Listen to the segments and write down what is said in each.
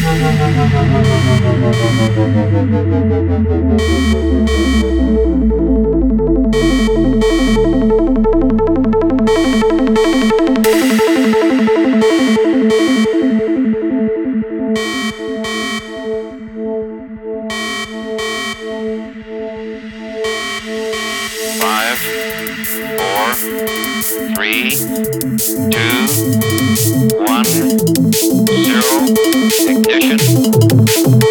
Thank you. three, two, one, zero, ignition.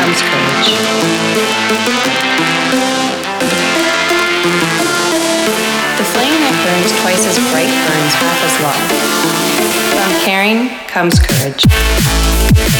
comes courage. The flame that burns twice as bright burns half as long. From caring comes courage.